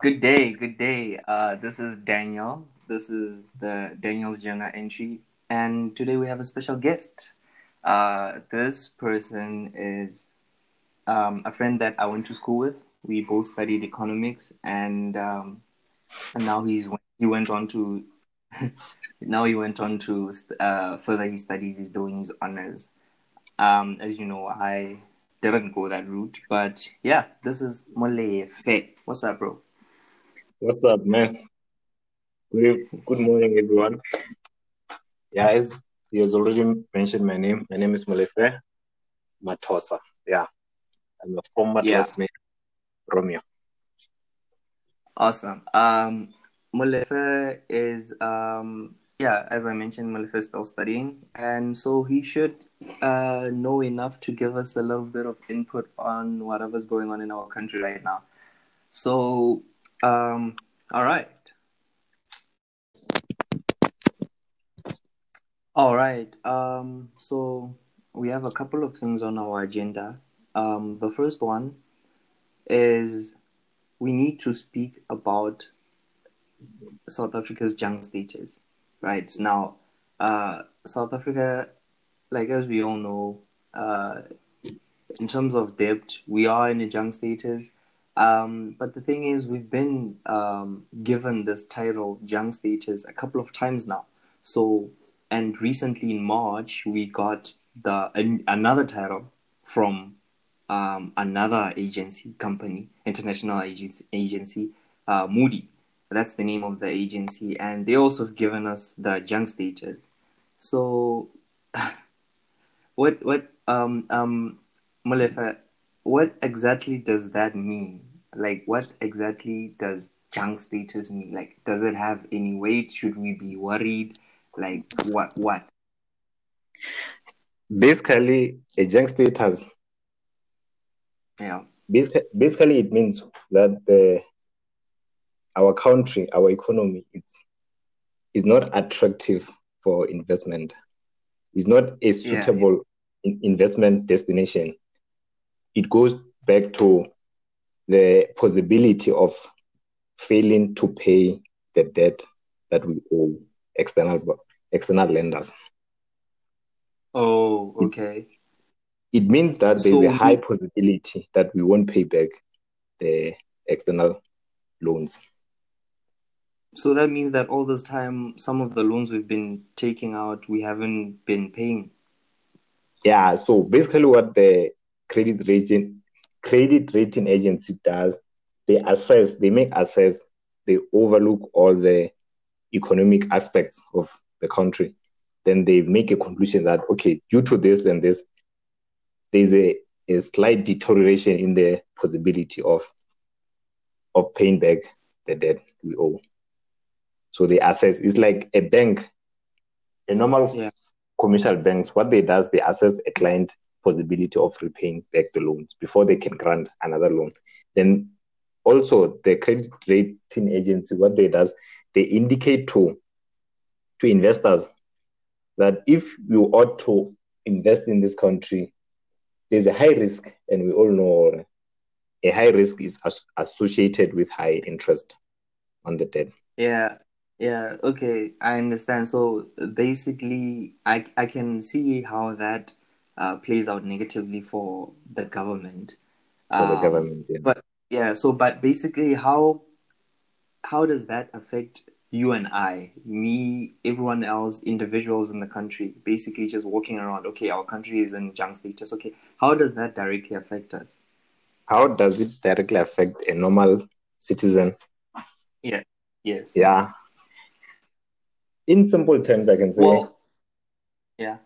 Good day, good day. Uh, this is Daniel. This is the Daniel's Journal entry, and today we have a special guest. Uh, this person is um, a friend that I went to school with. We both studied economics, and um, and now he's he went on to now he went on to uh, further his studies. He's doing his honors. Um, as you know, I didn't go that route, but yeah, this is Molefe. What's up, bro? What's up, man? Good, good morning, everyone. Yeah, as he has already mentioned my name, my name is Molefe Matosa. Yeah, I'm a former yeah. classmate, Romeo. Awesome. Um, Molefe is um, yeah, as I mentioned, Molefe is still studying, and so he should uh, know enough to give us a little bit of input on whatever's going on in our country right now. So, um, all right. All right. Um, so we have a couple of things on our agenda. Um, the first one is we need to speak about South Africa's junk status right? Now, uh, South Africa, like as we all know, uh, in terms of debt, we are in a junk status. Um, but the thing is, we've been um, given this title, junk status, a couple of times now. So, and recently in March, we got the an, another title from um, another agency company, international agency, uh, Moody. That's the name of the agency, and they also have given us the junk status. So, what what um um Molefe, what exactly does that mean? Like, what exactly does junk status mean? Like, does it have any weight? Should we be worried? Like, what what? Basically, a junk status. Yeah. Basically, basically, it means that the our country, our economy, it's is not attractive for investment. It's not a suitable yeah, yeah. investment destination. It goes back to the possibility of failing to pay the debt that we owe external external lenders. Oh, okay. It, it means that there's so a high we... possibility that we won't pay back the external loans. So that means that all this time, some of the loans we've been taking out, we haven't been paying. Yeah. So basically, what the credit rating credit rating agency does, they assess, they make assess, they overlook all the economic aspects of the country. Then they make a conclusion that okay, due to this and this, there's a, a slight deterioration in the possibility of of paying back the debt we owe. So the assess is like a bank, a normal yeah. commercial banks. What they does, they assess a client possibility of repaying back the loans before they can grant another loan. Then also the credit rating agency, what they does, they indicate to to investors that if you ought to invest in this country, there's a high risk, and we all know a high risk is as- associated with high interest on the debt. Yeah, yeah, okay, I understand. So basically, I I can see how that uh, plays out negatively for the government. For the um, government, yeah. But yeah, so but basically, how how does that affect you and I, me, everyone else, individuals in the country, basically just walking around? Okay, our country is in junk status. Okay, how does that directly affect us? How does it directly affect a normal citizen? Yeah. Yes. Yeah in simple terms, I can say. Well, yeah.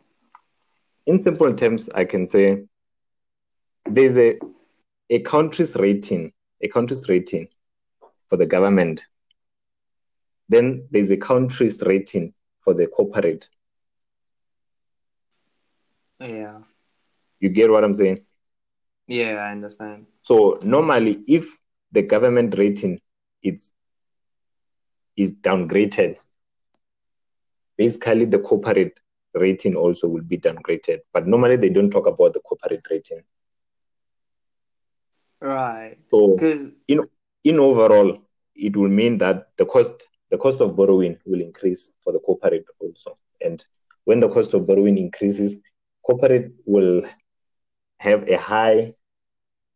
In simple terms, I can say there's a a country's rating, a country's rating for the government. Then there's a country's rating for the corporate. Yeah. You get what I'm saying? Yeah, I understand. So normally, if the government rating is is downgraded, basically the corporate rating also will be downgraded. But normally they don't talk about the corporate rating. Right. So in in overall, it will mean that the cost the cost of borrowing will increase for the corporate also. And when the cost of borrowing increases, corporate will have a high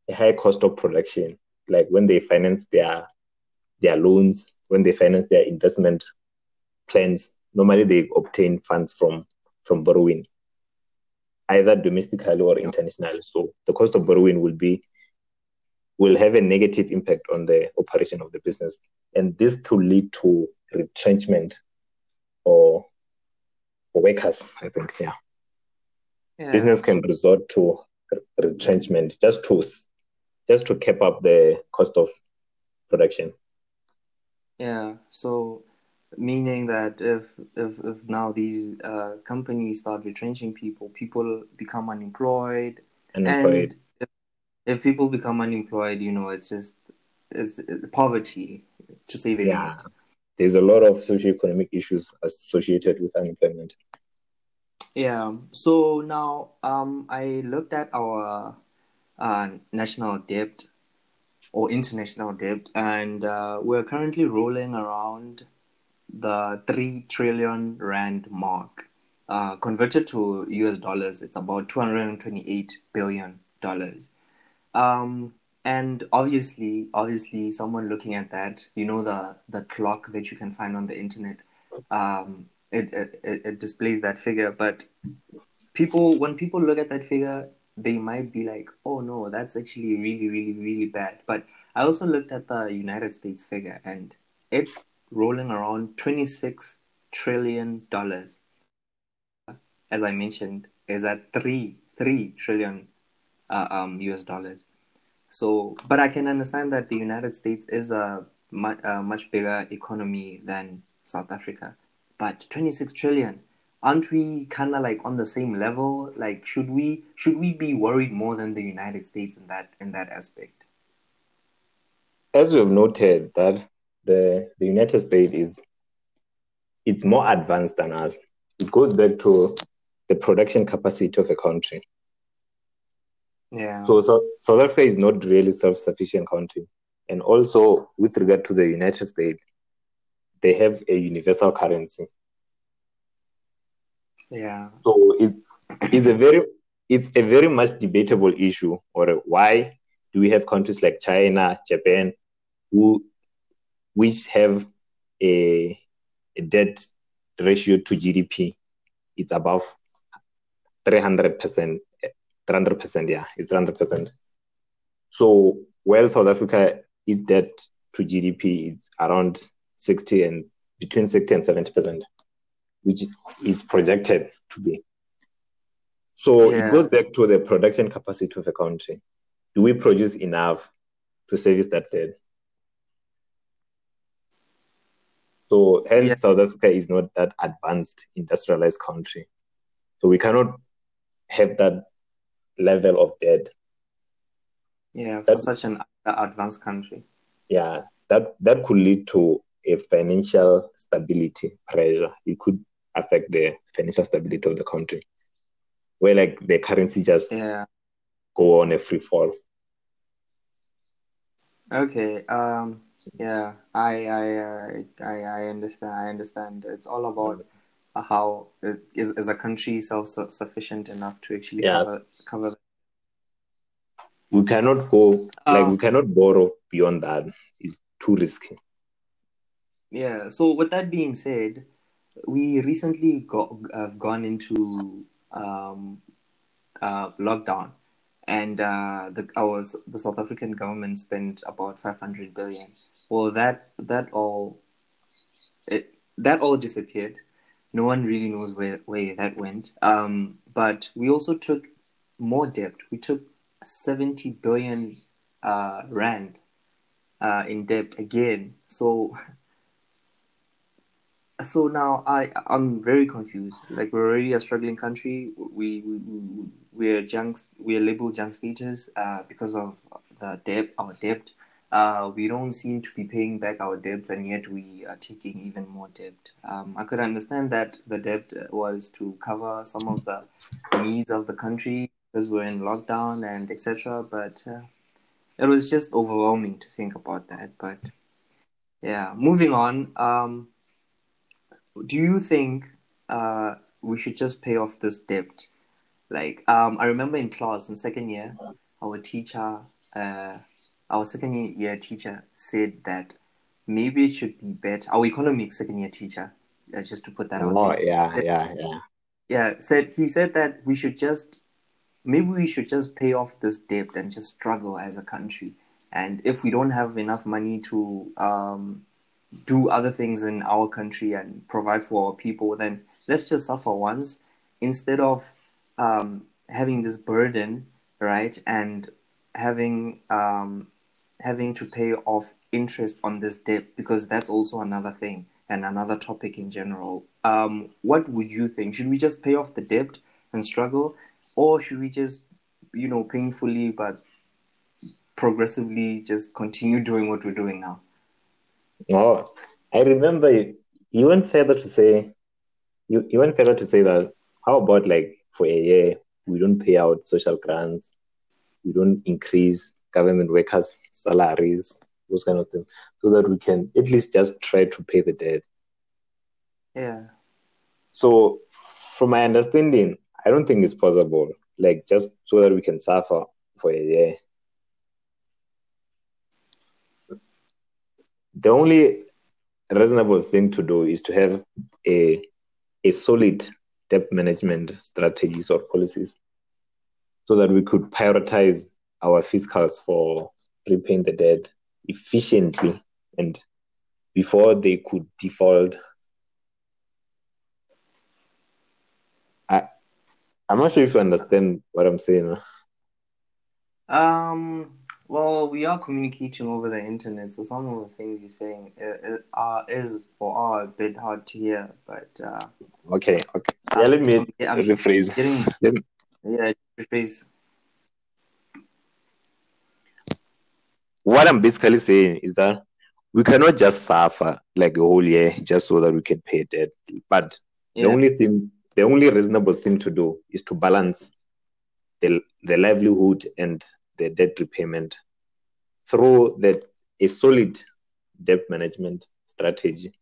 a high cost of production. Like when they finance their their loans, when they finance their investment plans, normally they obtain funds from from borrowing, either domestically or internationally. So the cost of borrowing will be will have a negative impact on the operation of the business. And this could lead to retrenchment or workers, I think, yeah. yeah. Business can resort to retrenchment just to just to keep up the cost of production. Yeah. So meaning that if if, if now these uh, companies start retrenching people, people become unemployed. Unemployed. And if, if people become unemployed, you know, it's just it's, it's poverty to say the yeah. least. There's a lot of socioeconomic issues associated with unemployment. Yeah. So now um, I looked at our uh, national debt or international debt, and uh, we're currently rolling around the 3 trillion rand mark. Uh, converted to US dollars, it's about 228 billion dollars. Um, and obviously, obviously, someone looking at that, you know, the the clock that you can find on the internet, um, it, it it displays that figure. But people, when people look at that figure, they might be like, "Oh no, that's actually really, really, really bad." But I also looked at the United States figure, and it's rolling around 26 trillion dollars. As I mentioned, is at three three trillion uh, um, US dollars. So, but I can understand that the United States is a, mu- a much bigger economy than South Africa. But 26 trillion, aren't we kind of like on the same level? Like, should we should we be worried more than the United States in that in that aspect? As you have noted, that the, the United States is it's more advanced than us. It goes back to the production capacity of a country. Yeah. So, so South Africa is not really self-sufficient country, and also with regard to the United States, they have a universal currency. Yeah. So it, it's a very it's a very much debatable issue. Or why do we have countries like China, Japan, who which have a, a debt ratio to GDP, it's above 300%. 300%, yeah, it's 300%. So, while South Africa is debt to GDP, it's around 60 and between 60 and 70%, which is projected to be. So, yeah. it goes back to the production capacity of a country. Do we produce enough to service that debt? So hence yeah. South Africa is not that advanced industrialized country. So we cannot have that level of debt. Yeah, for that, such an advanced country. Yeah, that that could lead to a financial stability pressure. It could affect the financial stability of the country, where like the currency just yeah. go on a free fall. Okay. Um yeah, I I uh, I I understand. I understand. It's all about how is is a country self sufficient enough to actually yes. cover cover. We cannot go like um, we cannot borrow beyond that. It's too risky. Yeah. So with that being said, we recently got have gone into um, uh, lockdown and uh, the our the South African government spent about 500 billion. Well, that that all it that all disappeared. No one really knows where where that went. Um, but we also took more debt. We took 70 billion uh, rand uh, in debt again. So so now I I'm very confused. Like we're already a struggling country. We we we're junk. We're labeled junk status uh, because of the debt. Our debt. Uh, we don't seem to be paying back our debts, and yet we are taking even more debt. Um, I could understand that the debt was to cover some of the needs of the country because we're in lockdown and etc. But uh, it was just overwhelming to think about that. But Yeah. Moving on. Um, do you think uh, we should just pay off this debt? Like, um, I remember in class in second year, our teacher, uh, our second year teacher said that maybe it should be better. Our economics second year teacher, uh, just to put that out. Oh there, yeah, said- yeah, yeah. yeah, said he said that we should just maybe we should just pay off this debt and just struggle as a country. And if we don't have enough money to um, do other things in our country and provide for our people, then let's just suffer once instead of um, having this burden, right? And having um, having to pay off interest on this debt because that's also another thing and another topic in general. Um, what would you think? Should we just pay off the debt and struggle, or should we just, you know, painfully but progressively just continue doing what we're doing now? Oh, I remember you, you went further to say you, you went further to say that how about like for a year we don't pay out social grants, we don't increase government workers' salaries, those kind of things, so that we can at least just try to pay the debt. Yeah. So, from my understanding, I don't think it's possible. Like just so that we can suffer for a year. The only reasonable thing to do is to have a a solid debt management strategies or policies, so that we could prioritize our fiscals for repaying the debt efficiently and before they could default I, I'm not sure if you understand what I'm saying. Um. Well, we are communicating over the internet, so some of the things you're saying uh, uh, are is or are a bit hard to hear. But uh, Okay, okay. Yeah, let me yeah, rephrase. getting yeah, rephrase. What I'm basically saying is that we cannot just suffer like a whole year just so that we can pay debt. But the only thing, the only reasonable thing to do is to balance the the livelihood and the debt repayment through the a solid debt management strategy.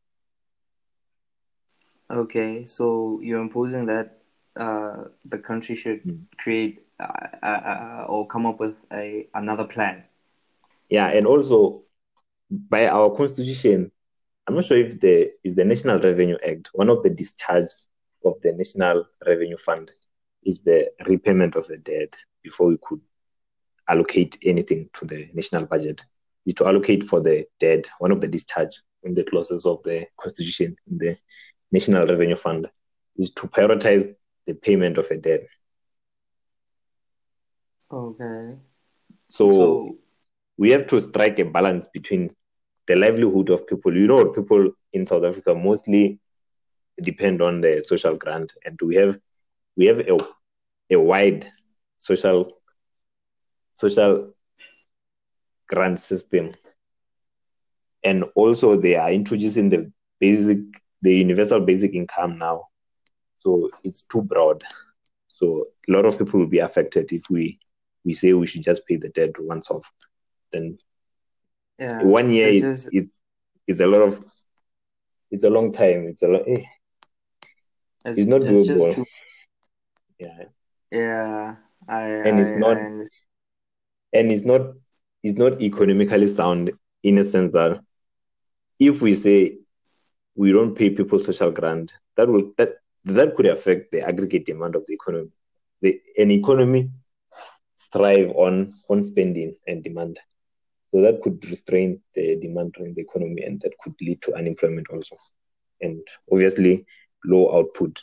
Okay, so you're imposing that uh, the country should Mm. create uh, uh, uh, or come up with a another plan. Yeah, and also by our constitution, I'm not sure if the is the National Revenue Act, one of the discharge of the National Revenue Fund is the repayment of the debt before we could allocate anything to the national budget. Is to allocate for the debt, one of the discharge in the clauses of the constitution in the National Revenue Fund is to prioritize the payment of a debt. Okay. so So we have to strike a balance between the livelihood of people. You know, people in South Africa mostly depend on the social grant, and we have we have a, a wide social social grant system, and also they are introducing the basic the universal basic income now, so it's too broad. So a lot of people will be affected if we we say we should just pay the debt once off. Then yeah, one year it's is it's it's a lot of it's a long time. It's a lot. eh, it's, it's not it's just doable. too yeah, yeah. I And it's I- not- I and it's not it's not economically sound in a sense that if we say we don't pay people social grant, that will that that could affect the aggregate demand of the economy. The an economy thrive on on spending and demand. So that could restrain the demand in the economy and that could lead to unemployment also. And obviously low output.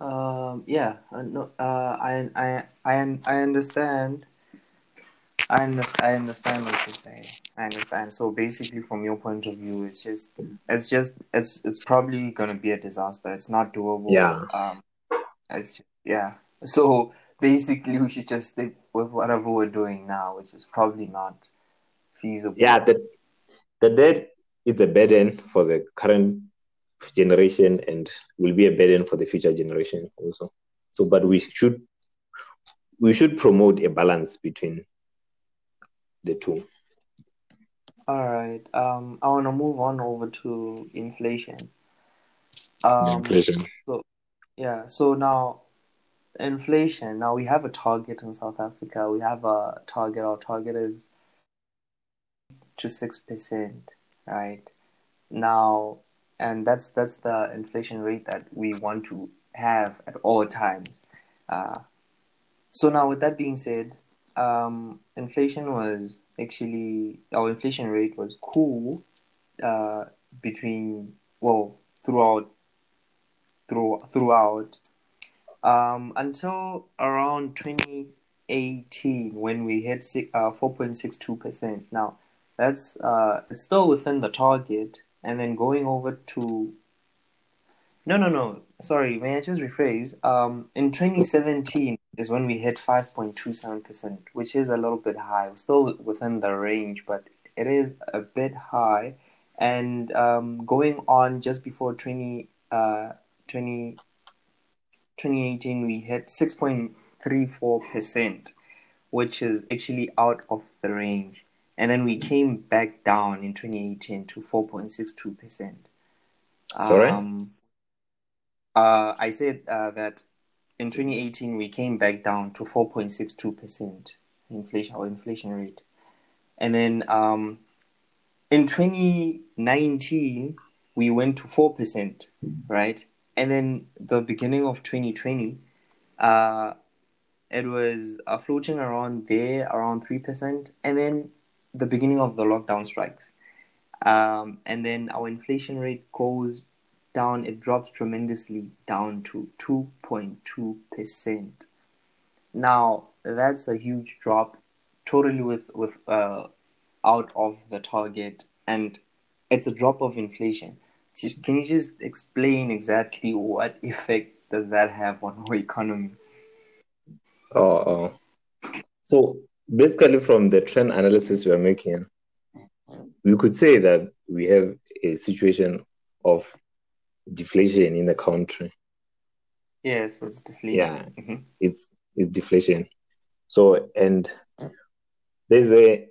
Um, yeah, uh, no, uh, I, I, I, I understand. I understand. I understand what you're saying. I understand. So basically, from your point of view, it's just, it's just, it's, it's probably gonna be a disaster. It's not doable. Yeah. Um, it's yeah. So basically, we should just stick with whatever we're doing now, which is probably not feasible. Yeah, the the debt is a burden for the current generation and will be a burden for the future generation also. So but we should we should promote a balance between the two. All right. Um, I want to move on over to inflation. Um, Inflation. So, yeah. So now, inflation. Now we have a target in South Africa. We have a target. Our target is to six percent, right? Now, and that's that's the inflation rate that we want to have at all times. Uh, so now, with that being said, um, inflation was actually our inflation rate was cool uh, between well throughout through, throughout um, until around 2018 when we hit uh, 4.62 percent. Now that's uh, it's still within the target, and then going over to no no no sorry may I just rephrase um, in 2017 is when we hit 5.27%, which is a little bit high. We're still within the range, but it is a bit high. And um, going on just before 20, uh, 20, 2018, we hit 6.34%, which is actually out of the range. And then we came back down in 2018 to 4.62%. Sorry? Um, uh, I said uh, that in 2018 we came back down to 4.62% inflation or inflation rate and then um, in 2019 we went to 4% right and then the beginning of 2020 uh, it was uh, floating around there around 3% and then the beginning of the lockdown strikes um, and then our inflation rate goes down, it drops tremendously down to 2.2%. Now, that's a huge drop, totally with, with uh, out of the target, and it's a drop of inflation. Can you just explain exactly what effect does that have on our economy? Oh, oh. so basically, from the trend analysis we are making, we could say that we have a situation of deflation in the country. Yes, it's deflation. Yeah, mm-hmm. it's it's deflation. So and there's a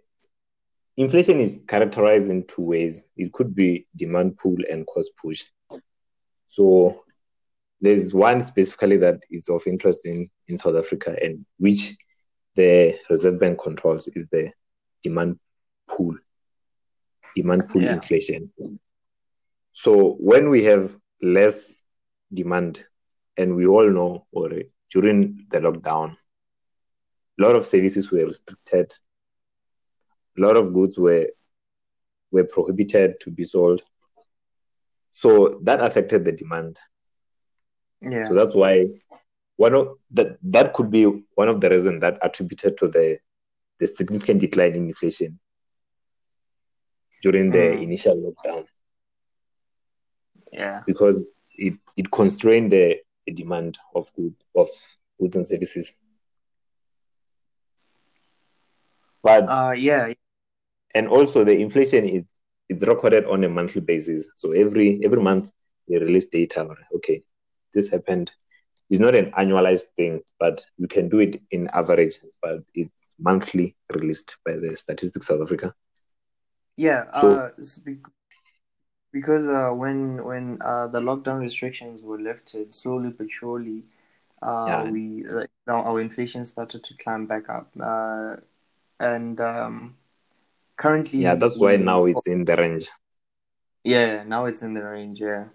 inflation is characterized in two ways. It could be demand pull and cost push. So there's one specifically that is of interest in, in South Africa and which the Reserve Bank controls is the demand pull. Demand pull yeah. inflation. So when we have less demand, and we all know, or during the lockdown, a lot of services were restricted. A lot of goods were were prohibited to be sold. So that affected the demand. Yeah. So that's why one of that that could be one of the reasons that attributed to the the significant decline in inflation during the mm. initial lockdown. Yeah. Because it, it constrained the, the demand of good of goods and services. But uh, yeah. And also the inflation is it's recorded on a monthly basis. So every every month they release data. Okay, this happened. It's not an annualized thing, but you can do it in average. But it's monthly released by the Statistics South Africa. Yeah, so, uh, because uh, when when uh, the lockdown restrictions were lifted slowly but surely, uh, yeah. we our inflation started to climb back up, uh, and um, currently yeah, that's why now it's in the range. Yeah, now it's in the range. Yeah.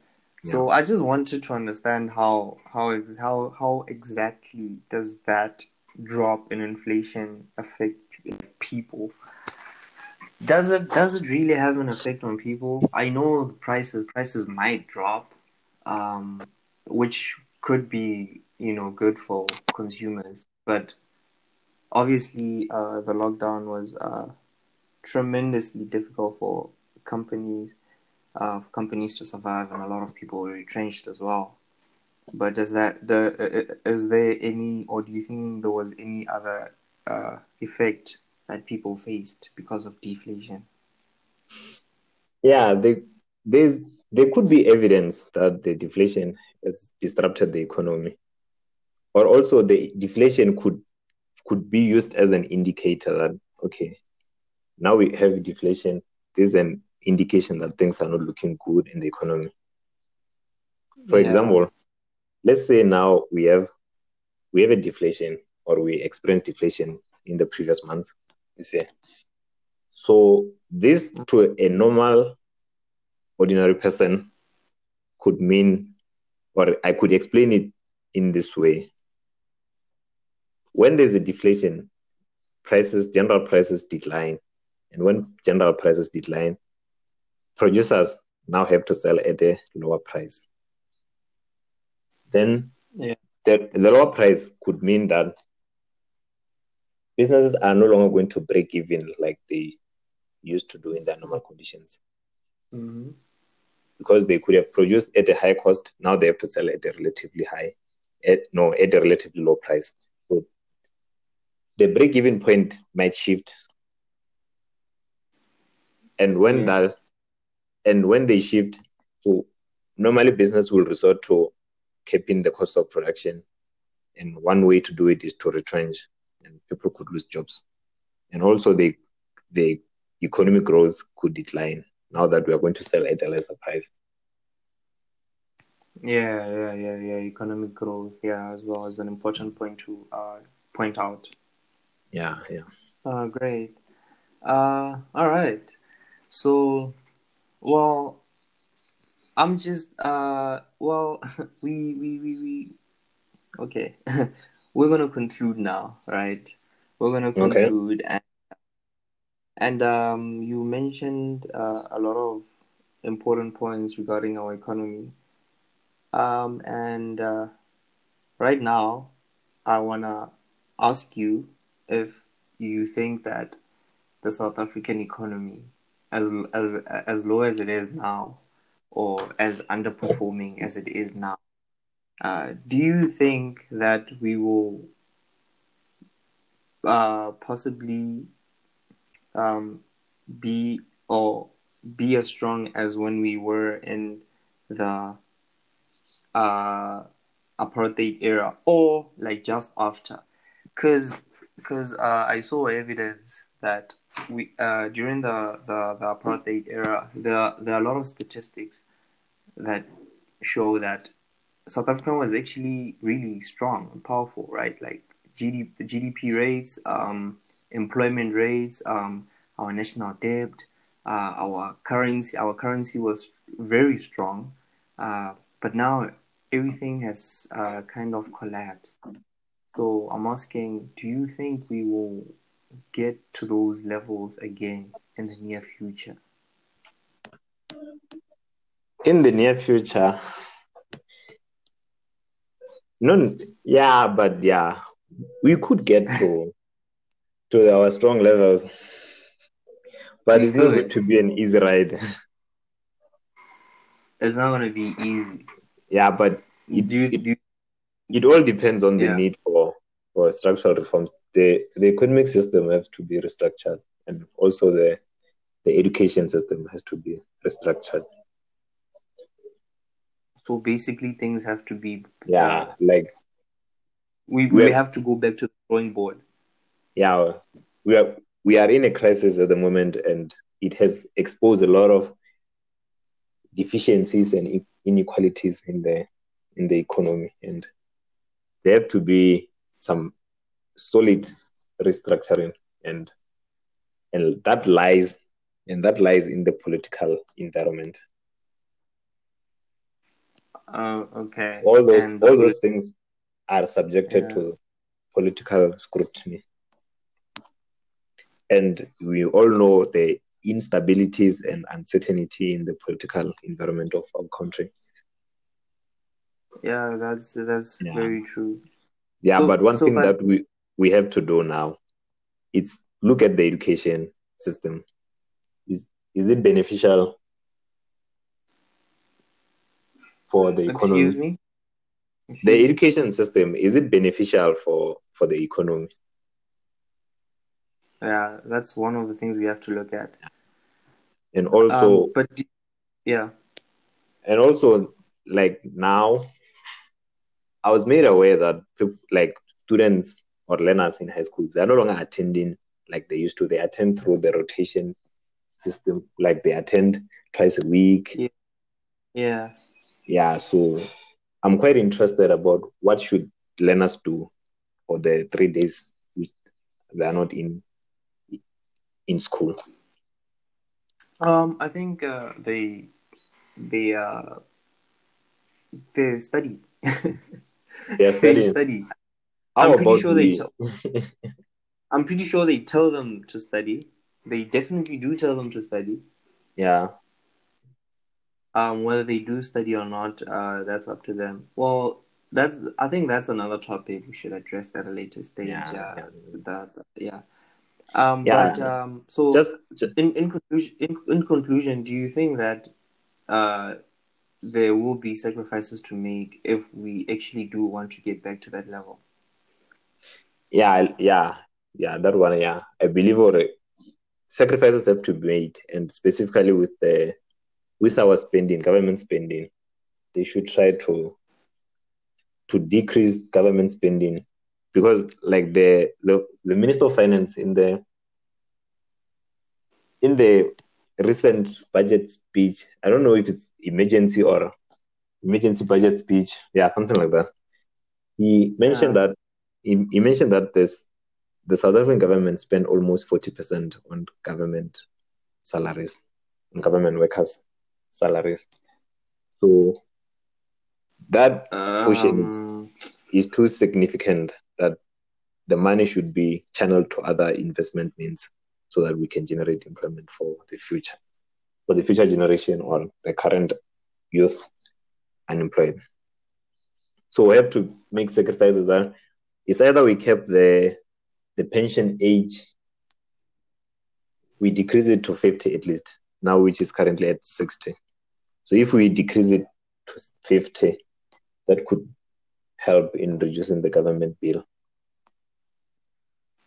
yeah. So I just wanted to understand how how ex- how how exactly does that drop in inflation affect people? Does it does it really have an effect on people? I know the prices prices might drop, um, which could be you know good for consumers, but obviously uh, the lockdown was uh, tremendously difficult for companies, uh, for companies to survive, and a lot of people were retrenched as well. But does that the is there any, or do you think there was any other uh, effect that people faced because of deflation? Yeah, they, there's there could be evidence that the deflation has disrupted the economy, or also the deflation could could be used as an indicator that okay, now we have deflation. This is an indication that things are not looking good in the economy. For yeah. example, let's say now we have we have a deflation or we experience deflation in the previous month. This year. So this to a normal ordinary person could mean or I could explain it in this way. When there's a deflation, prices, general prices decline. And when general prices decline, producers now have to sell at a lower price. Then yeah. the, the lower price could mean that businesses are no longer going to break even like they used to do in their normal conditions. Mm-hmm. Because they could have produced at a high cost, now they have to sell at a relatively high, at, no, at a relatively low price. So the break even point might shift. And when yeah. that and when they shift, so normally business will resort to keeping the cost of production. And one way to do it is to retrench, and people could lose jobs. And also, the the economic growth could decline now that we are going to sell at a lesser price. Yeah, yeah, yeah, yeah. Economic growth, yeah, as well as an important point to uh, point out. Yeah, yeah. Uh, great. Uh, all right. So well, I'm just uh well we we we, we okay. We're gonna conclude now, right? We're gonna conclude okay. and and um you mentioned uh, a lot of important points regarding our economy. Um and uh, right now I wanna ask you if you think that the South African economy as as as low as it is now, or as underperforming as it is now, uh, do you think that we will uh, possibly um, be or be as strong as when we were in the uh, apartheid era, or like just after? Because because uh, I saw evidence that we uh, during the, the, the apartheid era, there there are a lot of statistics that show that South Africa was actually really strong and powerful, right? Like GDP, the GDP rates, um, employment rates, um, our national debt, uh, our currency, our currency was very strong, uh, but now everything has uh, kind of collapsed. So I'm asking, do you think we will get to those levels again in the near future? In the near future, no, yeah, but yeah, we could get to to our strong levels, but we it's could. not going to be an easy ride. It's not going to be easy. Yeah, but it, do you, do you, it all depends on the yeah. need for for structural reforms the, the economic system has to be restructured and also the the education system has to be restructured. So basically things have to be Yeah, uh, like we we have to go back to the drawing board. Yeah. We are we are in a crisis at the moment and it has exposed a lot of deficiencies and inequalities in the in the economy and there have to be some solid restructuring and and that lies and that lies in the political environment. Oh okay. All those and all those things are subjected yeah. to political scrutiny. And we all know the instabilities and uncertainty in the political environment of our country. Yeah that's that's yeah. very true. Yeah so, but one so thing but, that we we have to do now is look at the education system. Is is it beneficial for the economy? Excuse me. Excuse the education system is it beneficial for for the economy? Yeah, that's one of the things we have to look at. And also, um, but yeah, and also like now, I was made aware that people, like students or learners in high school, they're no longer attending like they used to. They attend through the rotation system, like they attend twice a week. Yeah. Yeah. Yeah, so I'm quite interested about what should learners do for the three days which they are not in in school. Um, I think uh, they they uh they study. They are they study. How I'm pretty sure they. the- Tell, I'm pretty sure they tell them to study. They definitely do tell them to study. yeah, Um, whether they do study or not, uh, that's up to them. Well, that's I think that's another topic we should address at a later stage. Yeah, uh, yeah. That, yeah. Um, Yeah. but um, so just, just in in conclusion, in, in conclusion, do you think that uh, there will be sacrifices to make if we actually do want to get back to that level? Yeah, yeah, yeah, that one, yeah. I believe or sacrifices have to be made, and specifically with the with our spending, government spending, they should try to to decrease government spending because, like the the, the minister of finance in the in the recent budget speech, I don't know if it's emergency or emergency budget speech, yeah, something like that. He mentioned Yeah. that he, he mentioned that this the South African government spent almost forty percent on government salaries, on government workers' salaries. So that Um, is too significant that the money should be channeled to other investment means so that we can generate employment for the future, for the future generation or the current youth unemployed. So we have to make sacrifices that it's either we kept the the pension age, we decrease it to 50 at least, now which is currently at 60. So if we decrease it to 50, that could help in reducing the government bill.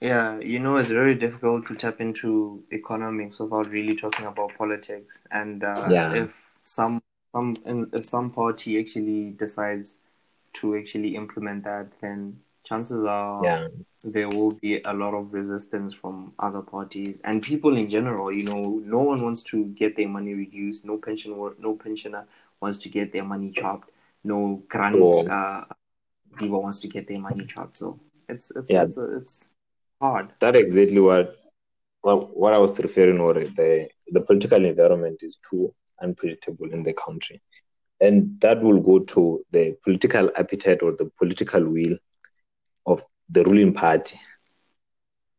Yeah, you know, it's very difficult to tap into economics without really talking about politics. And uh, Yeah. if some some and if some party actually decides to actually implement that, then chances are Yeah. there will be a lot of resistance from other parties and people in general. You know, no one wants to get their money reduced. No pension no pensioner wants to get their money chopped. No grant Oh. uh, people wants to get their money chopped. So it's it's Yeah. it's, it's hard. That exactly what what, what I was referring or the the political environment is too unpredictable in the country. And that will go to the political appetite or the political will of the ruling party.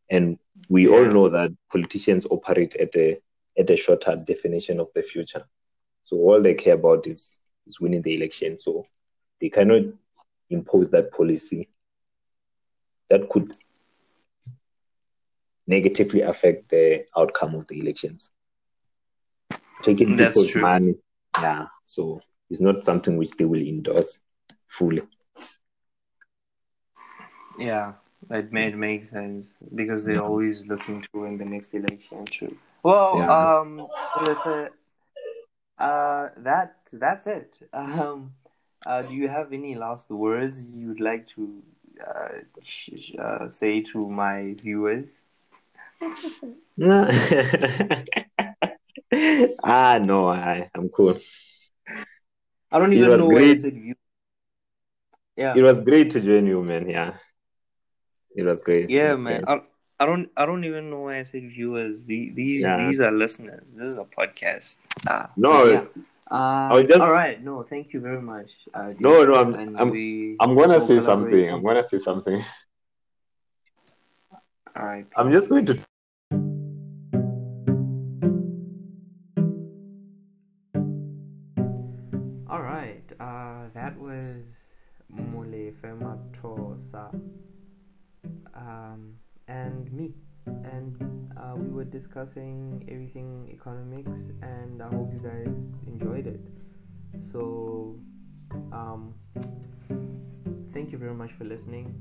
And we all know that politicians operate at a at a shorter definition of the future. So all they care about is is winning the election. So they cannot impose that policy that could negatively affect the outcome of the elections. Taking That's people's true. money, yeah. So it's not something which they will endorse fully. Yeah, it made makes sense because they're always looking to win the next election. True. Well, Yeah. um, with it, uh, that that's it. Um, uh, do you have any last words you'd like to uh, uh, say to my viewers? ah no, I, I'm cool. I don't even know why I said view. Yeah, It was great to join you, man. Yeah, it was great. Yeah, was man. great. I, I don't I don't even know why I said viewers. The, these Yeah. these are listeners. This is a podcast. Ah, No, yeah. Uh, just- all right. No, thank you very much. Uh, No, no, I'm- and I'm- we I'm gonna say something. soon. I'm gonna say something. All right. I'm just going to All right. Uh, that was Molefe Matosa, um, and me, and uh, we were discussing everything economics, and I hope you guys enjoyed it. So, um, thank you very much for listening.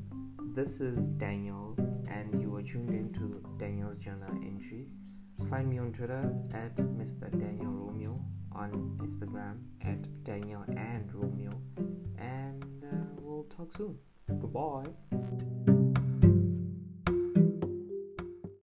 This is Daniel, and you are tuned into Daniel's Journal Entry. Find me on Twitter at Mr. Daniel Romeo, on Instagram at Daniel and Romeo, and uh, we'll talk soon. Goodbye.